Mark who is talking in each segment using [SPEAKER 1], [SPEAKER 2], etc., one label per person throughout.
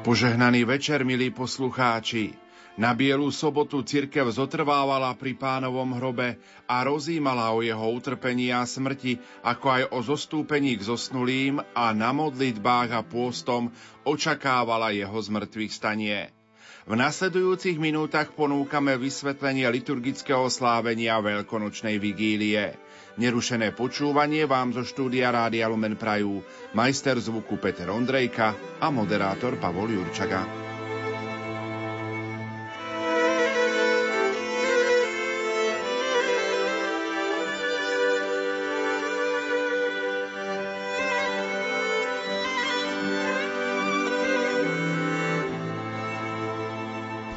[SPEAKER 1] Požehnaný večer, milí poslucháči. Na Bielu sobotu cirkev zotrvávala pri pánovom hrobe a rozímala o jeho utrpení a smrti, ako aj o zostúpení k zosnulým a na modlitbách a pôstom očakávala jeho zmrtvých stanie. V nasledujúcich minútach ponúkame vysvetlenie liturgického slávenia Veľkonočnej vigílie. Nerušené počúvanie vám zo štúdia Rádia Lumen Prajú majster zvuku Peter Ondrejka a moderátor Pavol Jurčaga.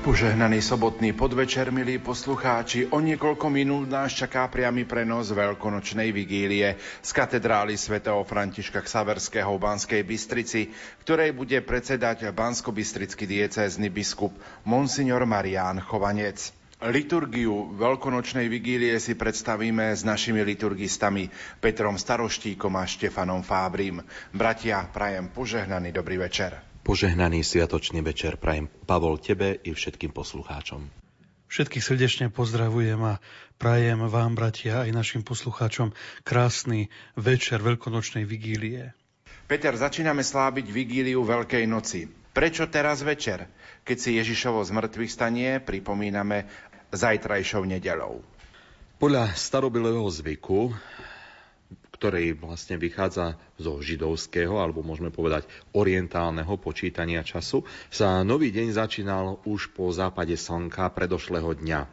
[SPEAKER 1] Požehnaný sobotný podvečer, milí poslucháči. O niekoľko minút nás čaká priamy prenos veľkonočnej vigílie z katedrály svätého Františka Ksaverského v Banskej Bystrici, ktorej bude predsedať bansko-bystrický diecézny biskup Monsignor Marián Chovanec. Liturgiu veľkonočnej vigílie si predstavíme s našimi liturgistami Petrom Staroštíkom a Štefanom Fábrim. Bratia, prajem požehnaný dobrý večer.
[SPEAKER 2] Požehnaný sviatočný večer prajem Pavol tebe i všetkým poslucháčom.
[SPEAKER 3] Všetkých srdečne pozdravujem a prajem vám, bratia, aj našim poslucháčom krásny večer veľkonočnej vigílie.
[SPEAKER 1] Peter, začíname slábiť vigíliu Veľkej noci. Prečo teraz večer, keď si Ježišovo zmrtvých stanie pripomíname zajtrajšou nedelou?
[SPEAKER 2] Podľa starobilého zvyku ktorej vlastne vychádza zo židovského, alebo môžeme povedať orientálneho počítania času, sa nový deň začínal už po západe slnka predošlého dňa.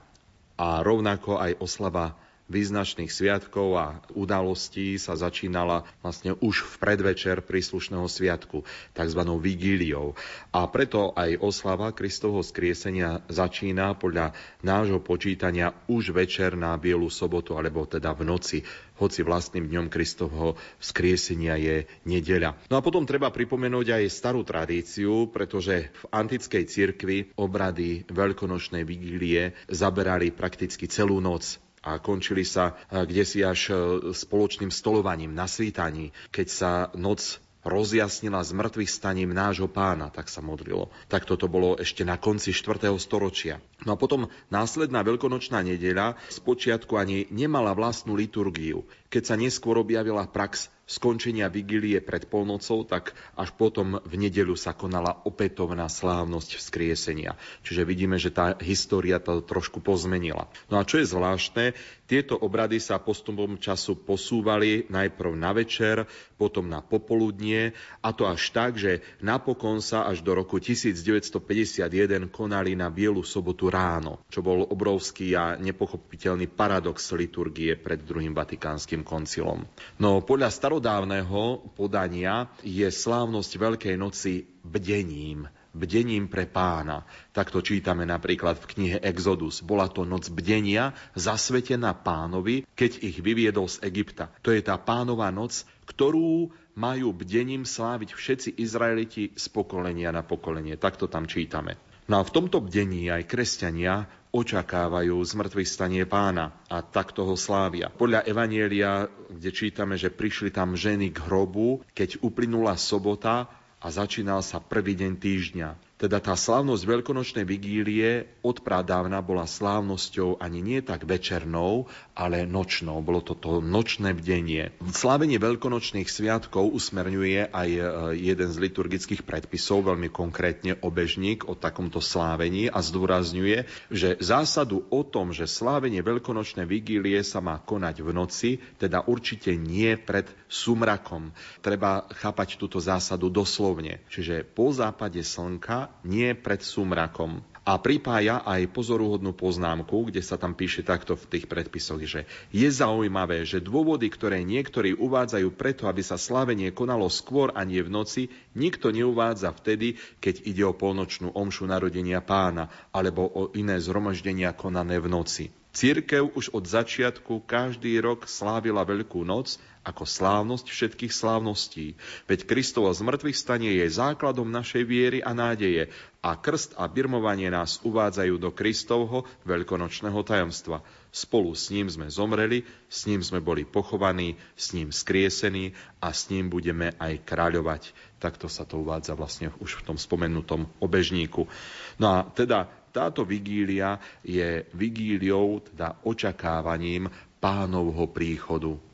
[SPEAKER 2] A rovnako aj oslava význačných sviatkov a udalostí sa začínala vlastne už v predvečer príslušného sviatku, tzv. vigíliou. A preto aj oslava Kristovho skriesenia začína podľa nášho počítania už večer na Bielu sobotu, alebo teda v noci, hoci vlastným dňom Kristovho vzkriesenia je nedeľa. No a potom treba pripomenúť aj starú tradíciu, pretože v antickej cirkvi obrady veľkonočnej vigílie zaberali prakticky celú noc a končili sa kde si až e, spoločným stolovaním na svítaní, keď sa noc rozjasnila z mŕtvych staním nášho pána, tak sa modlilo. Tak toto bolo ešte na konci 4. storočia. No a potom následná veľkonočná nedeľa spočiatku ani nemala vlastnú liturgiu. Keď sa neskôr objavila prax skončenia vigílie pred polnocou, tak až potom v nedeľu sa konala opätovná slávnosť vzkriesenia. Čiže vidíme, že tá história to trošku pozmenila. No a čo je zvláštne, tieto obrady sa postupom času posúvali najprv na večer, potom na popoludnie a to až tak, že napokon sa až do roku 1951 konali na Bielu sobotu ráno, čo bol obrovský a nepochopiteľný paradox liturgie pred druhým vatikánskym koncilom. No podľa starod starodávneho podania je slávnosť Veľkej noci bdením, bdením pre pána. Takto čítame napríklad v knihe Exodus. Bola to noc bdenia, zasvetená pánovi, keď ich vyviedol z Egypta. To je tá pánova noc, ktorú majú bdením sláviť všetci Izraeliti z pokolenia na pokolenie. Takto tam čítame. No a v tomto bdení aj kresťania očakávajú zmrtvých stanie pána a takto ho slávia. Podľa Evanielia, kde čítame, že prišli tam ženy k hrobu, keď uplynula sobota a začínal sa prvý deň týždňa. Teda tá slávnosť veľkonočnej vigílie od pradávna bola slávnosťou ani nie tak večernou, ale nočnou. Bolo to to nočné bdenie. Slávenie veľkonočných sviatkov usmerňuje aj e, jeden z liturgických predpisov, veľmi konkrétne obežník o takomto slávení a zdôrazňuje, že zásadu o tom, že slávenie veľkonočnej vigílie sa má konať v noci, teda určite nie pred sumrakom. Treba chápať túto zásadu doslovne. Čiže po západe slnka nie pred sumrakom. A pripája aj pozoruhodnú poznámku, kde sa tam píše takto v tých predpisoch, že je zaujímavé, že dôvody, ktoré niektorí uvádzajú preto, aby sa slavenie konalo skôr a nie v noci, nikto neuvádza vtedy, keď ide o polnočnú omšu narodenia pána alebo o iné zhromaždenia konané v noci. Církev už od začiatku každý rok slávila Veľkú noc ako slávnosť všetkých slávností. Veď Kristovo zmrtvých stanie je základom našej viery a nádeje a krst a birmovanie nás uvádzajú do Kristovho veľkonočného tajomstva. Spolu s ním sme zomreli, s ním sme boli pochovaní, s ním skriesení a s ním budeme aj kráľovať. Takto sa to uvádza vlastne už v tom spomenutom obežníku. No a teda táto vigília je vigíliou, teda očakávaním pánovho príchodu.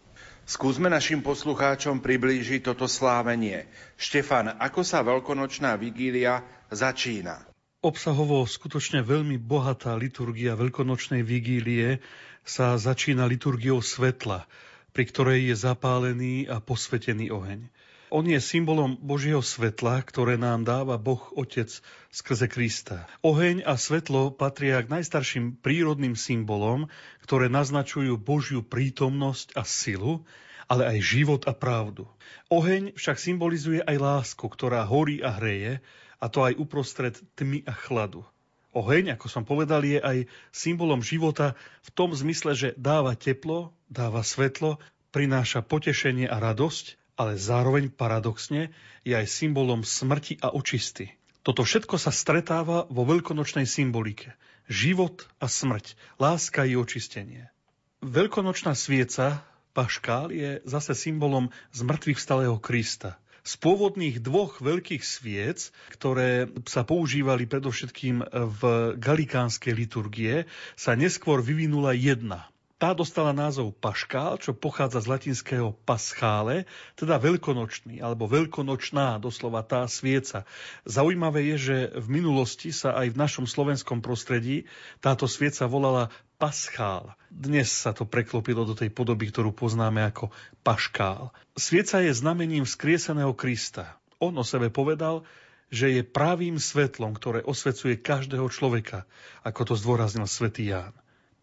[SPEAKER 1] Skúsme našim poslucháčom priblížiť toto slávenie. Štefan, ako sa veľkonočná vigília začína?
[SPEAKER 3] Obsahovo skutočne veľmi bohatá liturgia veľkonočnej vigílie sa začína liturgiou svetla, pri ktorej je zapálený a posvetený oheň. On je symbolom Božieho svetla, ktoré nám dáva Boh Otec skrze Krista. Oheň a svetlo patria k najstarším prírodným symbolom, ktoré naznačujú Božiu prítomnosť a silu, ale aj život a pravdu. Oheň však symbolizuje aj lásku, ktorá horí a hreje, a to aj uprostred tmy a chladu. Oheň, ako som povedal, je aj symbolom života v tom zmysle, že dáva teplo, dáva svetlo, prináša potešenie a radosť ale zároveň paradoxne je aj symbolom smrti a očisty. Toto všetko sa stretáva vo veľkonočnej symbolike. Život a smrť, láska i očistenie. Veľkonočná svieca, paškál, je zase symbolom zmrtvých vstalého Krista. Z pôvodných dvoch veľkých sviec, ktoré sa používali predovšetkým v galikánskej liturgie, sa neskôr vyvinula jedna – tá dostala názov paškál, čo pochádza z latinského paschále, teda veľkonočný, alebo veľkonočná, doslova tá svieca. Zaujímavé je, že v minulosti sa aj v našom slovenskom prostredí táto svieca volala paschál. Dnes sa to preklopilo do tej podoby, ktorú poznáme ako paškál. Svieca je znamením vzkrieseného Krista. On o sebe povedal, že je pravým svetlom, ktoré osvecuje každého človeka, ako to zdôraznil svätý Ján.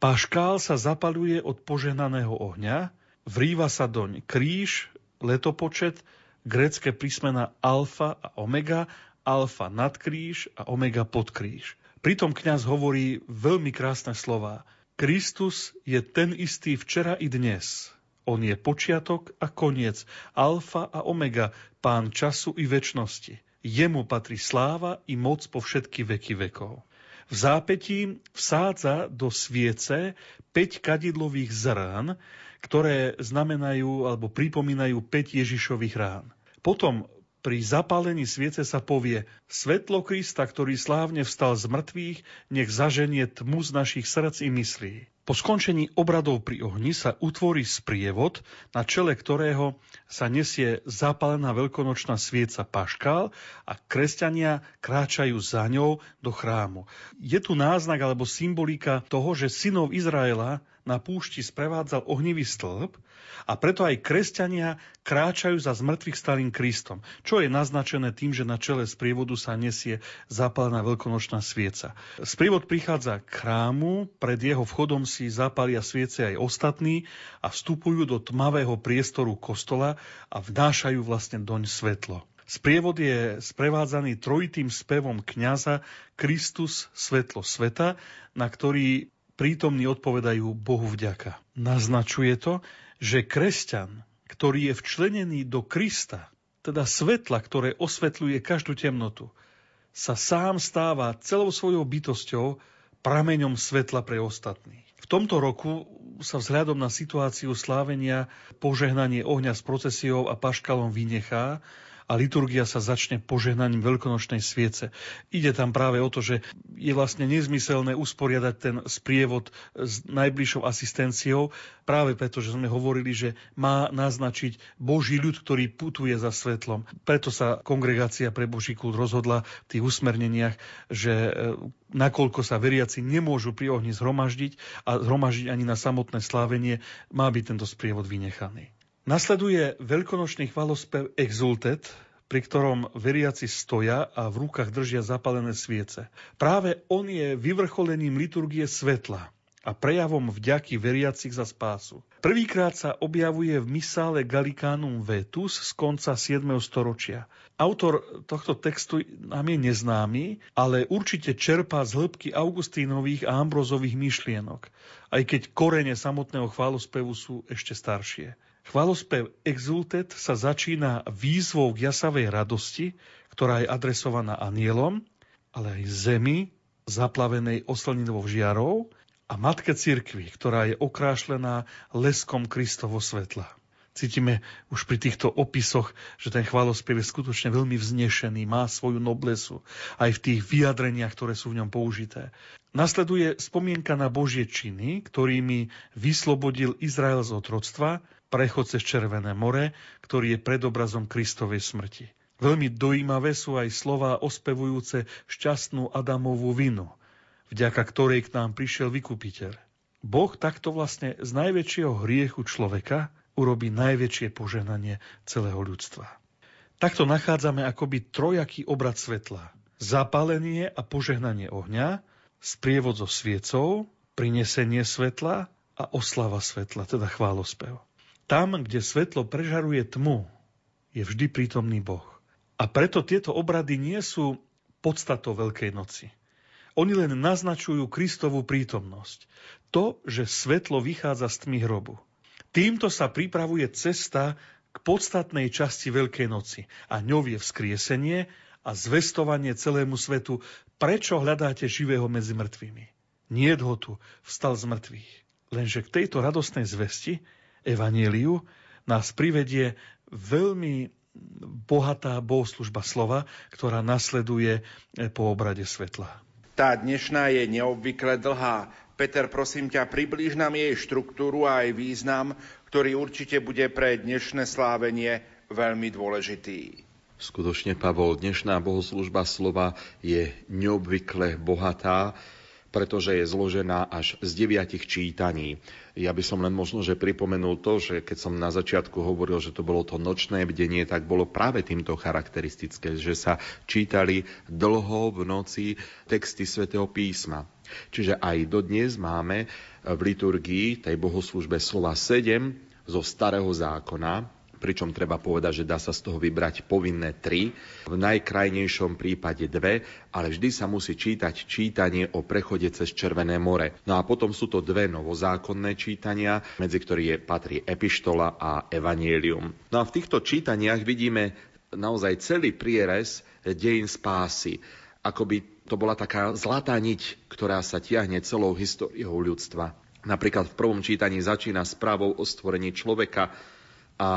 [SPEAKER 3] Paškál sa zapaluje od požehnaného ohňa, vrýva sa doň kríž, letopočet, grécké písmena alfa a omega, alfa nad kríž a omega pod kríž. Pritom kňaz hovorí veľmi krásne slova. Kristus je ten istý včera i dnes. On je počiatok a koniec, alfa a omega, pán času i väčnosti. Jemu patrí sláva i moc po všetky veky vekov. V zápetí vsádza do sviece 5 kadidlových zrán, ktoré znamenajú alebo pripomínajú 5 Ježišových rán. Potom pri zapálení sviece sa povie Svetlo Krista, ktorý slávne vstal z mŕtvych, nech zaženie tmu z našich srdc i myslí. Po skončení obradov pri ohni sa utvorí sprievod, na čele ktorého sa nesie zapálená veľkonočná svieca paškál a kresťania kráčajú za ňou do chrámu. Je tu náznak alebo symbolika toho, že synov Izraela na púšti sprevádzal ohnivý stĺp a preto aj kresťania kráčajú za zmrtvých starým Kristom, čo je naznačené tým, že na čele sprievodu sa nesie zapálená veľkonočná svieca. Sprievod prichádza k chrámu, pred jeho vchodom si zapália sviece aj ostatní a vstupujú do tmavého priestoru kostola a vnášajú vlastne doň svetlo. Sprievod je sprevádzaný trojitým spevom kňaza Kristus svetlo sveta, na ktorý prítomní odpovedajú Bohu vďaka. Naznačuje to, že kresťan, ktorý je včlenený do Krista, teda svetla, ktoré osvetľuje každú temnotu, sa sám stáva celou svojou bytosťou prameňom svetla pre ostatných. V tomto roku sa vzhľadom na situáciu slávenia požehnanie ohňa s procesiou a paškalom vynechá a liturgia sa začne požehnaním veľkonočnej sviece. Ide tam práve o to, že je vlastne nezmyselné usporiadať ten sprievod s najbližšou asistenciou, práve preto, že sme hovorili, že má naznačiť Boží ľud, ktorý putuje za svetlom. Preto sa kongregácia pre Boží kult rozhodla v tých usmerneniach, že e, nakoľko sa veriaci nemôžu pri ohni zhromaždiť a zhromaždiť ani na samotné slávenie, má byť tento sprievod vynechaný. Nasleduje veľkonočný chvalospev Exultet, pri ktorom veriaci stoja a v rukách držia zapalené sviece. Práve on je vyvrcholením liturgie svetla a prejavom vďaky veriacich za spásu. Prvýkrát sa objavuje v misále Gallicánum Vetus z konca 7. storočia. Autor tohto textu nám je neznámy, ale určite čerpá z hĺbky Augustínových a Ambrozových myšlienok, aj keď korene samotného chválospevu sú ešte staršie. Chválospev Exultet sa začína výzvou k jasavej radosti, ktorá je adresovaná anielom, ale aj zemi, zaplavenej oslninovou žiarou a matke cirkvi, ktorá je okrášlená leskom Kristovo svetla. Cítime už pri týchto opisoch, že ten chválospev je skutočne veľmi vznešený, má svoju noblesu aj v tých vyjadreniach, ktoré sú v ňom použité. Nasleduje spomienka na Božie činy, ktorými vyslobodil Izrael z otroctva, prechod cez Červené more, ktorý je predobrazom Kristovej smrti. Veľmi dojímavé sú aj slova ospevujúce šťastnú Adamovú vinu, vďaka ktorej k nám prišiel vykupiteľ. Boh takto vlastne z najväčšieho hriechu človeka urobí najväčšie poženanie celého ľudstva. Takto nachádzame akoby trojaký obrad svetla. Zapálenie a požehnanie ohňa, sprievod so sviecou, prinesenie svetla a oslava svetla, teda chválospev. Tam, kde svetlo prežaruje tmu, je vždy prítomný Boh. A preto tieto obrady nie sú podstatou Veľkej noci. Oni len naznačujú Kristovú prítomnosť. To, že svetlo vychádza z tmy hrobu. Týmto sa pripravuje cesta k podstatnej časti Veľkej noci a ňou je vzkriesenie a zvestovanie celému svetu, prečo hľadáte živého medzi mŕtvými. Nie ho tu, vstal z mŕtvych. Lenže k tejto radostnej zvesti, evanieliu, nás privedie veľmi bohatá bohoslužba slova, ktorá nasleduje po obrade svetla.
[SPEAKER 1] Tá dnešná je neobvykle dlhá, Peter, prosím ťa, priblíž nám jej štruktúru a aj význam, ktorý určite bude pre dnešné slávenie veľmi dôležitý.
[SPEAKER 2] Skutočne, Pavol, dnešná bohoslužba slova je neobvykle bohatá, pretože je zložená až z deviatich čítaní. Ja by som len možno, že pripomenul to, že keď som na začiatku hovoril, že to bolo to nočné bdenie, tak bolo práve týmto charakteristické, že sa čítali dlho v noci texty svätého písma. Čiže aj dodnes máme v liturgii tej bohoslužbe slova 7 zo starého zákona, pričom treba povedať, že dá sa z toho vybrať povinné tri, v najkrajnejšom prípade dve, ale vždy sa musí čítať čítanie o prechode cez Červené more. No a potom sú to dve novozákonné čítania, medzi ktorých patrí Epištola a Evangelium. No a v týchto čítaniach vidíme naozaj celý prierez dejín spásy. Akoby to bola taká zlatá niť, ktorá sa tiahne celou históriou ľudstva. Napríklad v prvom čítaní začína správou o stvorení človeka, a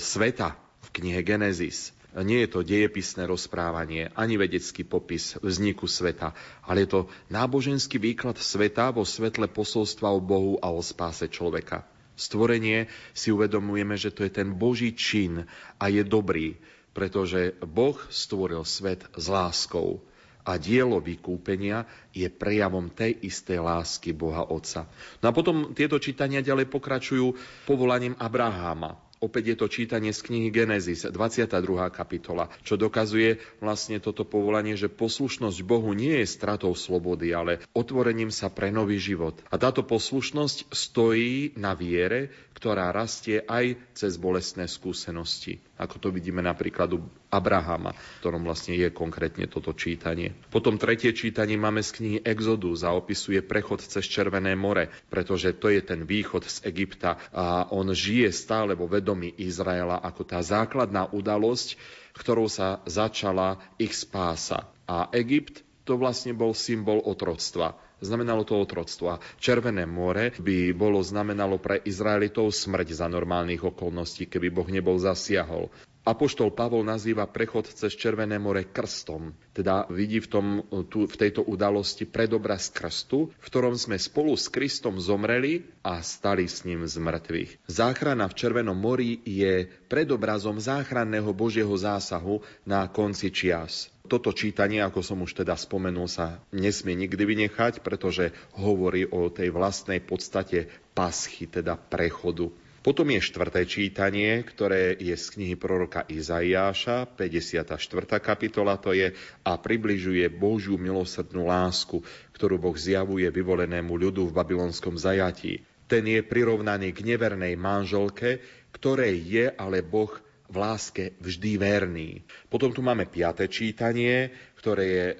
[SPEAKER 2] sveta v knihe Genesis. Nie je to dejepisné rozprávanie, ani vedecký popis vzniku sveta, ale je to náboženský výklad sveta vo svetle posolstva o Bohu a o spáse človeka. Stvorenie si uvedomujeme, že to je ten Boží čin a je dobrý, pretože Boh stvoril svet s láskou a dielo vykúpenia je prejavom tej istej lásky Boha Otca. No a potom tieto čítania ďalej pokračujú povolaním Abraháma. Opäť je to čítanie z knihy Genesis, 22. kapitola, čo dokazuje vlastne toto povolanie, že poslušnosť Bohu nie je stratou slobody, ale otvorením sa pre nový život. A táto poslušnosť stojí na viere, ktorá rastie aj cez bolestné skúsenosti. Ako to vidíme napríklad u Abrahama, v ktorom vlastne je konkrétne toto čítanie. Potom tretie čítanie máme z knihy Exodus a opisuje prechod cez Červené more, pretože to je ten východ z Egypta a on žije stále vo vedomí Izraela ako tá základná udalosť, ktorou sa začala ich spása. A Egypt to vlastne bol symbol otroctva znamenalo to otroctvo. A Červené more by bolo znamenalo pre Izraelitov smrť za normálnych okolností, keby Boh nebol zasiahol. Apoštol Pavol nazýva prechod cez Červené more krstom. Teda vidí v, tom, tu, v tejto udalosti predobraz krstu, v ktorom sme spolu s Kristom zomreli a stali s ním z mŕtvych. Záchrana v Červenom mori je predobrazom záchranného Božieho zásahu na konci čias toto čítanie, ako som už teda spomenul, sa nesmie nikdy vynechať, pretože hovorí o tej vlastnej podstate paschy, teda prechodu. Potom je štvrté čítanie, ktoré je z knihy proroka Izaiáša, 54. kapitola to je, a približuje Božiu milosrdnú lásku, ktorú Boh zjavuje vyvolenému ľudu v babylonskom zajatí. Ten je prirovnaný k nevernej manželke, ktorej je ale Boh v láske vždy verný. Potom tu máme piaté čítanie, ktoré je e,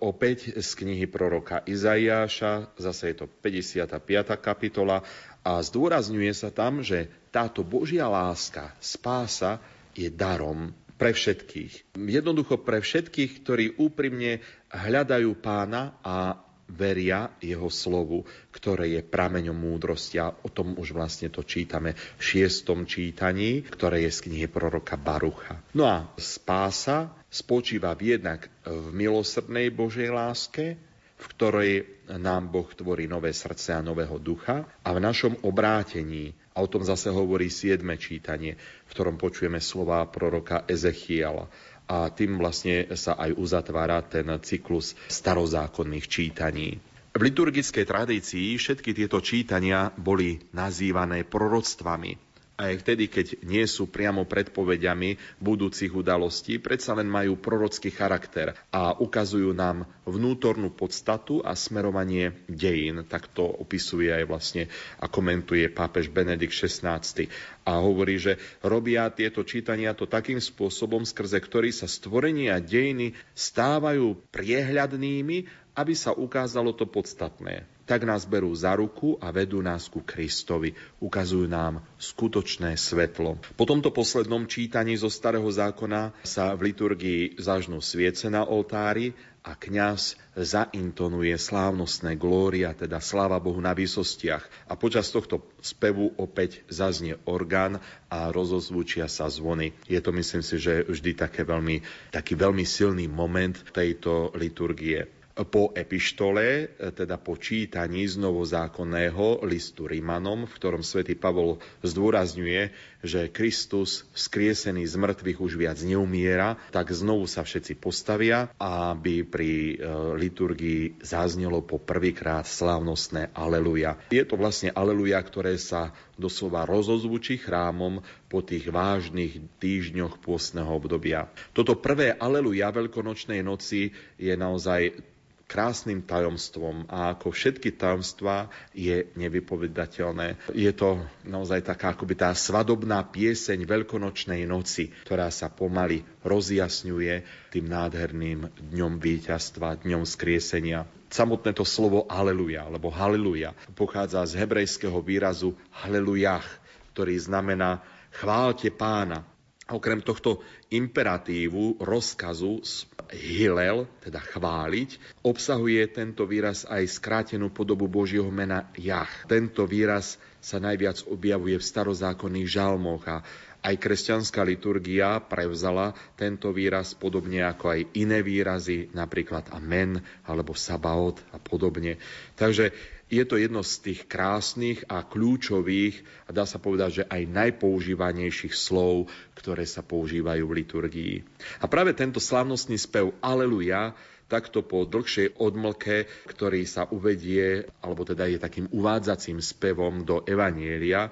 [SPEAKER 2] opäť z knihy proroka Izaiáša, zase je to 55. kapitola a zdôrazňuje sa tam, že táto Božia láska, spása je darom pre všetkých. Jednoducho pre všetkých, ktorí úprimne hľadajú pána a veria jeho slovu, ktoré je prameňom múdrosti. A o tom už vlastne to čítame v šiestom čítaní, ktoré je z knihy proroka Barucha. No a spása spočíva jednak v milosrdnej Božej láske, v ktorej nám Boh tvorí nové srdce a nového ducha a v našom obrátení, a o tom zase hovorí siedme čítanie, v ktorom počujeme slova proroka Ezechiela. A tým vlastne sa aj uzatvára ten cyklus starozákonných čítaní. V liturgickej tradícii všetky tieto čítania boli nazývané proroctvami aj vtedy, keď nie sú priamo predpovediami budúcich udalostí, predsa len majú prorocký charakter a ukazujú nám vnútornú podstatu a smerovanie dejín. Tak to opisuje aj vlastne a komentuje pápež Benedikt XVI. A hovorí, že robia tieto čítania to takým spôsobom, skrze ktorý sa stvorenia dejiny stávajú priehľadnými, aby sa ukázalo to podstatné tak nás berú za ruku a vedú nás ku Kristovi. Ukazujú nám skutočné svetlo. Po tomto poslednom čítaní zo Starého zákona sa v liturgii zažnú sviece na oltári a kňaz zaintonuje slávnostné glória, teda sláva Bohu na výsostiach. A počas tohto spevu opäť zaznie orgán a rozozvučia sa zvony. Je to, myslím si, že vždy také veľmi, taký veľmi silný moment tejto liturgie po epištole, teda po čítaní z novozákonného listu Rimanom, v ktorom svätý Pavol zdôrazňuje, že Kristus vzkriesený z mŕtvych už viac neumiera, tak znovu sa všetci postavia, aby pri e, liturgii zaznelo po prvýkrát slávnostné Aleluja. Je to vlastne Aleluja, ktoré sa doslova rozozvučí chrámom po tých vážnych týždňoch pôstneho obdobia. Toto prvé Aleluja Veľkonočnej noci je naozaj krásnym tajomstvom a ako všetky tajomstvá je nevypovedateľné. Je to naozaj taká akoby tá svadobná pieseň Veľkonočnej noci, ktorá sa pomaly rozjasňuje tým nádherným dňom víťazstva, dňom skriesenia. Samotné to slovo aleluja, alebo haleluja, pochádza z hebrejského výrazu halelujach, ktorý znamená chválte pána. Okrem tohto imperatívu, rozkazu Hillel, teda chváliť, obsahuje tento výraz aj skrátenú podobu Božieho mena Jach. Tento výraz sa najviac objavuje v starozákonných žalmoch a aj kresťanská liturgia prevzala tento výraz podobne ako aj iné výrazy, napríklad amen alebo sabaot a podobne. Takže je to jedno z tých krásnych a kľúčových, a dá sa povedať, že aj najpoužívanejších slov, ktoré sa používajú v liturgii. A práve tento slavnostný spev Aleluja takto po dlhšej odmlke, ktorý sa uvedie, alebo teda je takým uvádzacím spevom do Evanielia,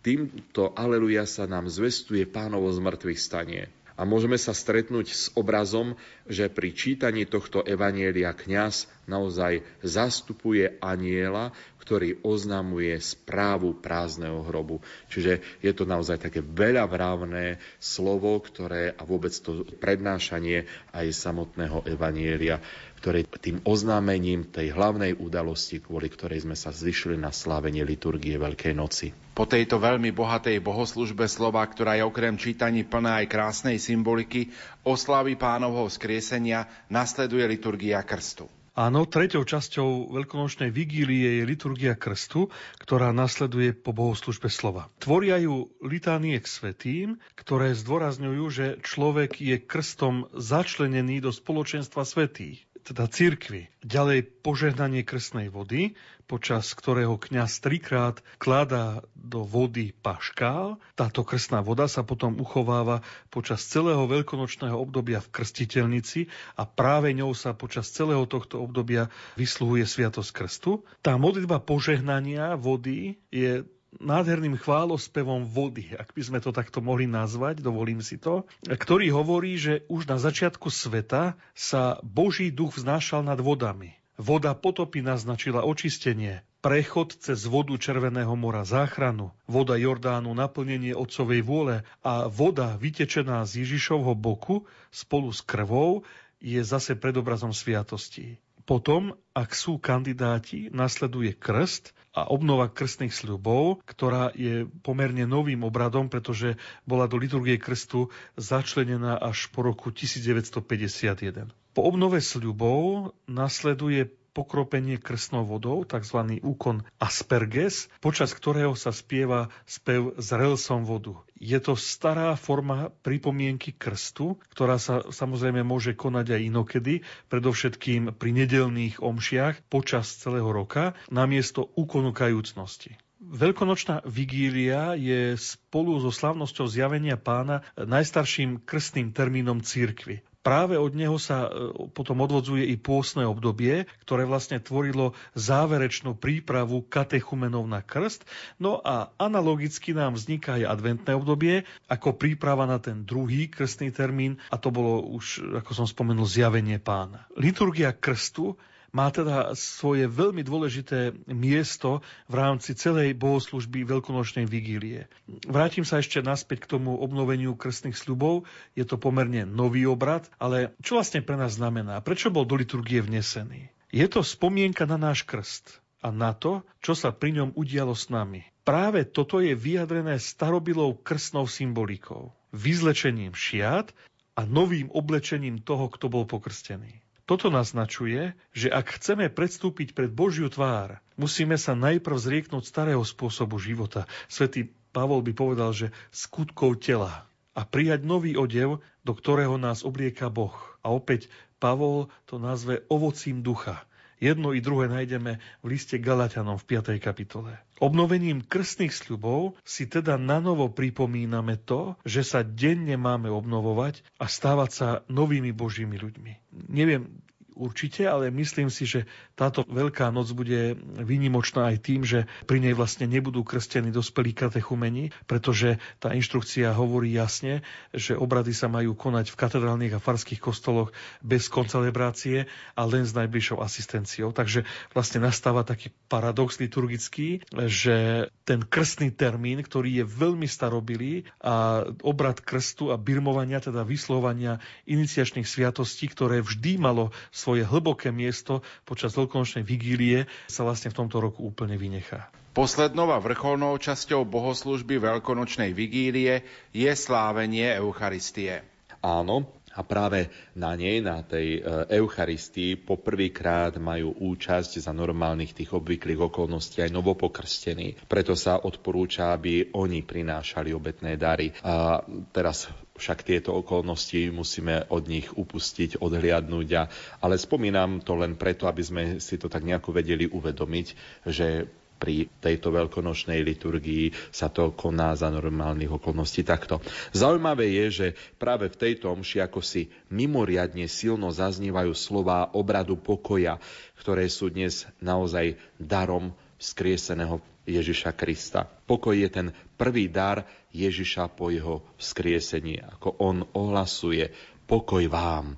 [SPEAKER 2] týmto Aleluja sa nám zvestuje pánovo zmrtvých stanie. A môžeme sa stretnúť s obrazom, že pri čítaní tohto evanielia kňaz naozaj zastupuje aniela, ktorý oznamuje správu prázdneho hrobu. Čiže je to naozaj také veľavravné slovo, ktoré a vôbec to prednášanie aj samotného evanielia ktoré tým oznámením tej hlavnej udalosti, kvôli ktorej sme sa zvyšili na slávenie liturgie Veľkej noci.
[SPEAKER 1] Po tejto veľmi bohatej bohoslužbe slova, ktorá je okrem čítaní plná aj krásnej symboliky, oslavy pánovho skriesenia nasleduje liturgia krstu.
[SPEAKER 3] Áno, treťou časťou veľkonočnej vigílie je liturgia krstu, ktorá nasleduje po bohoslužbe slova. Tvoria ju litánie k svetým, ktoré zdôrazňujú, že človek je krstom začlenený do spoločenstva svetých teda cirkvi. Ďalej požehnanie krstnej vody, počas ktorého kňaz trikrát kladá do vody paškál. Táto krstná voda sa potom uchováva počas celého veľkonočného obdobia v krstiteľnici a práve ňou sa počas celého tohto obdobia vysluhuje Sviatosť krstu. Tá modlitba požehnania vody je nádherným chválospevom vody, ak by sme to takto mohli nazvať, dovolím si to, ktorý hovorí, že už na začiatku sveta sa Boží duch vznášal nad vodami. Voda potopy naznačila očistenie, prechod cez vodu Červeného mora záchranu, voda Jordánu naplnenie Otcovej vôle a voda vytečená z Ježišovho boku spolu s krvou je zase predobrazom sviatosti. Potom, ak sú kandidáti, nasleduje krst a obnova krstných sľubov, ktorá je pomerne novým obradom, pretože bola do liturgie krstu začlenená až po roku 1951. Po obnove sľubov nasleduje pokropenie krstnou vodou, tzv. úkon asperges, počas ktorého sa spieva spev s relsom vodu. Je to stará forma pripomienky krstu, ktorá sa samozrejme môže konať aj inokedy, predovšetkým pri nedelných omšiach počas celého roka, namiesto úkonu kajúcnosti. Veľkonočná vigília je spolu so slavnosťou zjavenia pána najstarším krstným termínom církvy. Práve od neho sa e, potom odvodzuje i pôsne obdobie, ktoré vlastne tvorilo záverečnú prípravu katechumenov na krst. No a analogicky nám vzniká aj adventné obdobie ako príprava na ten druhý krstný termín a to bolo už, ako som spomenul, zjavenie pána. Liturgia krstu má teda svoje veľmi dôležité miesto v rámci celej bohoslužby veľkonočnej vigílie. Vrátim sa ešte naspäť k tomu obnoveniu krstných sľubov. Je to pomerne nový obrad, ale čo vlastne pre nás znamená? Prečo bol do liturgie vnesený? Je to spomienka na náš krst a na to, čo sa pri ňom udialo s nami. Práve toto je vyjadrené starobilou krstnou symbolikou, vyzlečením šiat a novým oblečením toho, kto bol pokrstený. Toto naznačuje, že ak chceme predstúpiť pred Božiu tvár, musíme sa najprv zrieknúť starého spôsobu života. Svetý Pavol by povedal, že skutkov tela a prijať nový odev, do ktorého nás oblieka Boh. A opäť Pavol to nazve ovocím ducha. Jedno i druhé nájdeme v liste Galatianom v 5. kapitole. Obnovením krstných sľubov si teda nanovo pripomíname to, že sa denne máme obnovovať a stávať sa novými božími ľuďmi. Neviem, určite, ale myslím si, že táto Veľká noc bude výnimočná aj tým, že pri nej vlastne nebudú krstení dospelí katechumeni, pretože tá inštrukcia hovorí jasne, že obrady sa majú konať v katedrálnych a farských kostoloch bez koncelebrácie a len s najbližšou asistenciou. Takže vlastne nastáva taký paradox liturgický, že ten krstný termín, ktorý je veľmi starobilý a obrad krstu a birmovania, teda vyslovania iniciačných sviatostí, ktoré vždy malo svoj svoje hlboké miesto počas veľkonočnej vigílie sa vlastne v tomto roku úplne vynechá.
[SPEAKER 1] Poslednou a vrcholnou časťou bohoslužby veľkonočnej vigílie je slávenie Eucharistie.
[SPEAKER 2] Áno, a práve na nej, na tej e, Eucharistii, poprvýkrát majú účasť za normálnych tých obvyklých okolností aj novopokrstení. Preto sa odporúča, aby oni prinášali obetné dary. A teraz však tieto okolnosti musíme od nich upustiť, odhliadnúť. A, ale spomínam to len preto, aby sme si to tak nejako vedeli uvedomiť, že pri tejto veľkonočnej liturgii sa to koná za normálnych okolností takto. Zaujímavé je, že práve v tejto omši ako si mimoriadne silno zaznívajú slová obradu pokoja, ktoré sú dnes naozaj darom skrieseného Ježiša Krista. Pokoj je ten prvý dar Ježiša po jeho vzkriesení, ako on ohlasuje pokoj vám.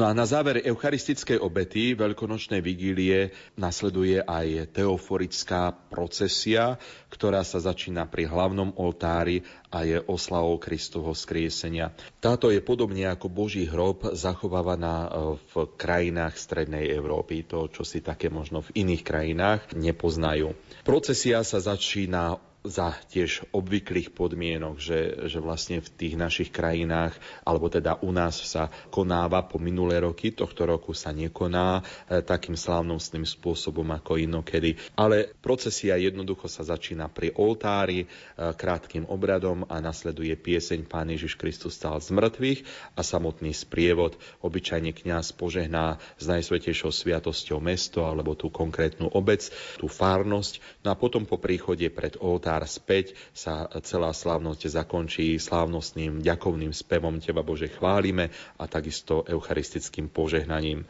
[SPEAKER 2] No a na záver eucharistickej obety veľkonočnej vigílie nasleduje aj teoforická procesia, ktorá sa začína pri hlavnom oltári a je oslavou Kristovho skriesenia. Táto je podobne ako Boží hrob zachovávaná e, v krajinách Strednej Európy, to, čo si také možno v iných krajinách nepoznajú. Procesia sa začína za tiež obvyklých podmienok, že, že vlastne v tých našich krajinách, alebo teda u nás sa konáva po minulé roky, tohto roku sa nekoná e, takým slávnostným spôsobom ako inokedy. Ale procesia jednoducho sa začína pri oltári e, krátkým obradom a nasleduje pieseň Pán Ježiš Kristus stal z mŕtvych a samotný sprievod. Obyčajne kňaz požehná s najsvetejšou sviatosťou mesto alebo tú konkrétnu obec, tú farnosť. No a potom po príchode pred oltári oltár späť, sa celá slávnosť zakončí slávnostným ďakovným spevom Teba Bože chválime a takisto eucharistickým požehnaním.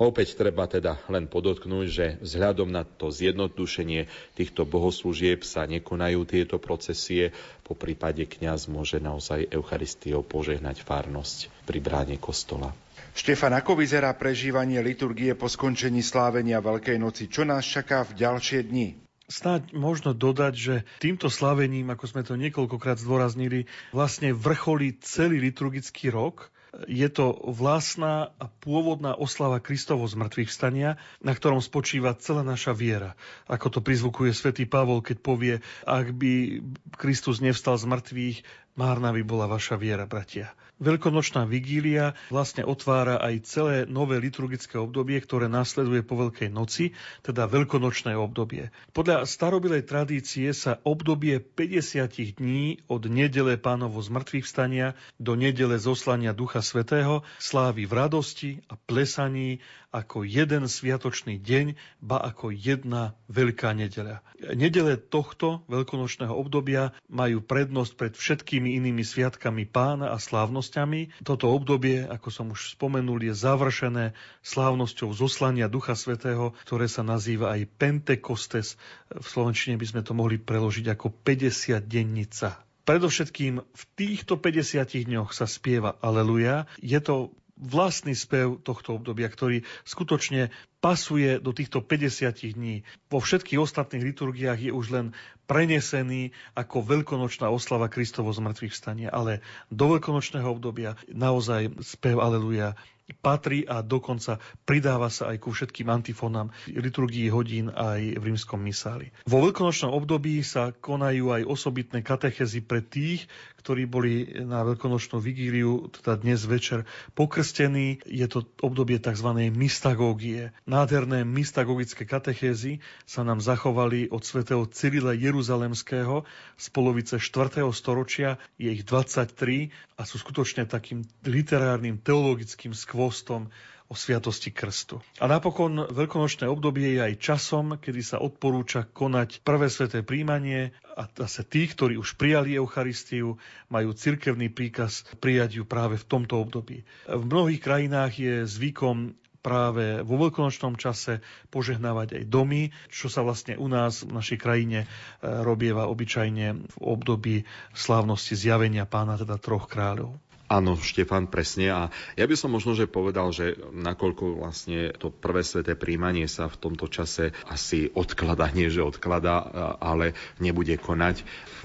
[SPEAKER 2] A opäť treba teda len podotknúť, že vzhľadom na to zjednodušenie týchto bohoslúžieb sa nekonajú tieto procesie, po prípade kňaz môže naozaj Eucharistiou požehnať farnosť pri bráne kostola.
[SPEAKER 1] Štefan, ako vyzerá prežívanie liturgie po skončení slávenia Veľkej noci? Čo nás čaká v ďalšie dni?
[SPEAKER 3] Snáď možno dodať, že týmto slavením, ako sme to niekoľkokrát zdôraznili, vlastne vrcholí celý liturgický rok. Je to vlastná a pôvodná oslava Kristovo zmrtvých vstania, na ktorom spočíva celá naša viera. Ako to prizvukuje svätý Pavol, keď povie, ak by Kristus nevstal z mŕtvych, márna by bola vaša viera, bratia. Veľkonočná vigília vlastne otvára aj celé nové liturgické obdobie, ktoré nasleduje po Veľkej noci, teda veľkonočné obdobie. Podľa starobilej tradície sa obdobie 50 dní od nedele pánovo zmrtvých vstania do nedele zoslania Ducha Svetého slávi v radosti a plesaní ako jeden sviatočný deň, ba ako jedna veľká nedeľa. Nedele tohto veľkonočného obdobia majú prednosť pred všetkými inými sviatkami pána a slávnosťami. Toto obdobie, ako som už spomenul, je završené slávnosťou zoslania Ducha Svetého, ktoré sa nazýva aj Pentekostes. V Slovenčine by sme to mohli preložiť ako 50 dennica. Predovšetkým v týchto 50 dňoch sa spieva Aleluja. Je to vlastný spev tohto obdobia, ktorý skutočne pasuje do týchto 50 dní. Vo všetkých ostatných liturgiách je už len prenesený ako veľkonočná oslava Kristovo zmrtvých stania, ale do veľkonočného obdobia naozaj spev Aleluja patrí a dokonca pridáva sa aj ku všetkým antifónam liturgii hodín aj v rímskom misáli. Vo veľkonočnom období sa konajú aj osobitné katechezy pre tých, ktorí boli na veľkonočnú vigíliu, teda dnes večer, pokrstení. Je to obdobie tzv. mystagógie. Nádherné mystagogické katechézy sa nám zachovali od svätého Cyrila Jeruzalemského z polovice 4. storočia. Je ich 23 a sú skutočne takým literárnym teologickým skvostom o sviatosti krstu. A napokon veľkonočné obdobie je aj časom, kedy sa odporúča konať prvé sveté príjmanie a zase tí, ktorí už prijali Eucharistiu, majú cirkevný príkaz prijať ju práve v tomto období. V mnohých krajinách je zvykom práve vo veľkonočnom čase požehnávať aj domy, čo sa vlastne u nás v našej krajine e, robieva obyčajne v období slávnosti zjavenia pána, teda troch kráľov.
[SPEAKER 2] Áno, Štefan, presne. A ja by som možno, že povedal, že nakoľko vlastne to prvé sveté príjmanie sa v tomto čase asi odklada, nie že odklada, ale nebude konať v,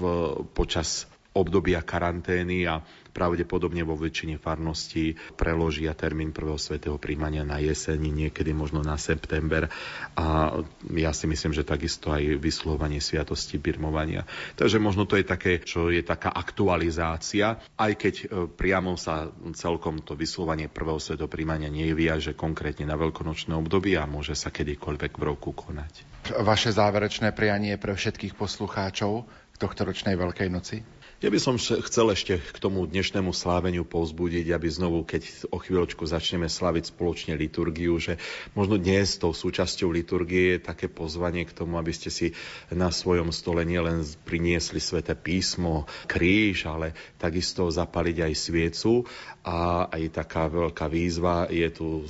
[SPEAKER 2] počas obdobia karantény a pravdepodobne vo väčšine farností preložia termín prvého svetého príjmania na jeseň, niekedy možno na september a ja si myslím, že takisto aj vyslovanie sviatosti birmovania. Takže možno to je také, čo je taká aktualizácia, aj keď e, priamo sa celkom to vyslovanie prvého svetého príjmania neviaže konkrétne na veľkonočné obdobie a môže sa kedykoľvek v roku konať.
[SPEAKER 1] Vaše záverečné prianie pre všetkých poslucháčov tohto ročnej Veľkej noci?
[SPEAKER 2] Ja by som chcel ešte k tomu dnešnému sláveniu povzbudiť, aby znovu, keď o chvíľočku začneme slaviť spoločne liturgiu, že možno dnes tou súčasťou liturgie je také pozvanie k tomu, aby ste si na svojom stole nielen priniesli sväté písmo, kríž, ale takisto zapaliť aj sviecu. A aj taká veľká výzva je tu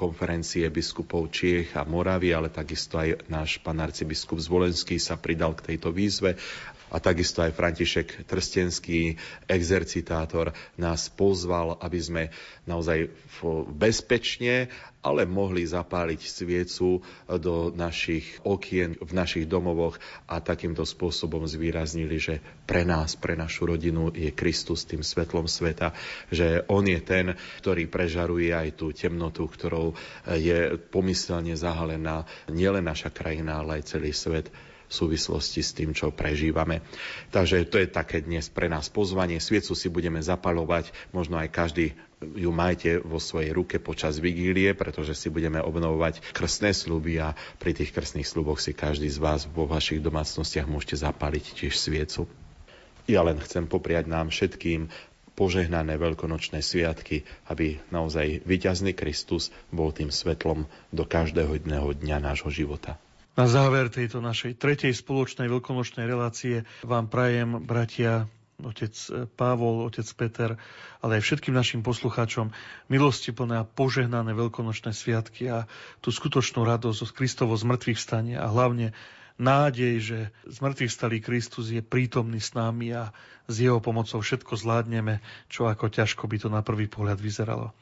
[SPEAKER 2] konferencie biskupov Čiech a Moravy, ale takisto aj náš pán arcibiskup Zvolenský sa pridal k tejto výzve. A takisto aj František Trstenský, exercitátor, nás pozval, aby sme naozaj bezpečne, ale mohli zapáliť sviecu do našich okien v našich domovoch a takýmto spôsobom zvýraznili, že pre nás, pre našu rodinu je Kristus tým svetlom sveta, že On je ten, ktorý prežaruje aj tú temnotu, ktorou je pomyselne zahalená nielen naša krajina, ale aj celý svet v súvislosti s tým, čo prežívame. Takže to je také dnes pre nás pozvanie. Sviecu si budeme zapalovať, možno aj každý ju majte vo svojej ruke počas vigílie, pretože si budeme obnovovať krstné sluby a pri tých krstných sluboch si každý z vás vo vašich domácnostiach môžete zapaliť tiež sviecu. Ja len chcem popriať nám všetkým požehnané veľkonočné sviatky, aby naozaj vyťazný Kristus bol tým svetlom do každého dňa nášho života.
[SPEAKER 3] Na záver tejto našej tretej spoločnej veľkonočnej relácie vám prajem, bratia, otec Pavol, otec Peter, ale aj všetkým našim poslucháčom milosti plné a požehnané veľkonočné sviatky a tú skutočnú radosť z Kristovo zmrtvých vstania a hlavne nádej, že zmrtvých stalý Kristus je prítomný s nami a s jeho pomocou všetko zvládneme, čo ako ťažko by to na prvý pohľad vyzeralo.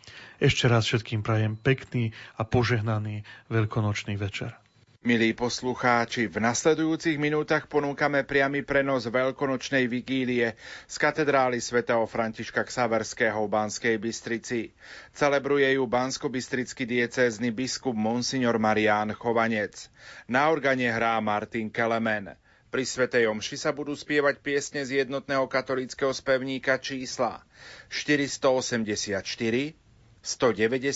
[SPEAKER 3] Ešte raz všetkým prajem pekný a požehnaný veľkonočný večer.
[SPEAKER 1] Milí poslucháči, v nasledujúcich minútach ponúkame priamy prenos veľkonočnej vigílie z katedrály svätého Františka Ksaverského v Banskej Bystrici. Celebruje ju bansko-bystrický diecézny biskup Monsignor Marián Chovanec. Na organe hrá Martin Kelemen. Pri Svetej Omši sa budú spievať piesne z jednotného katolického spevníka čísla 484, 190,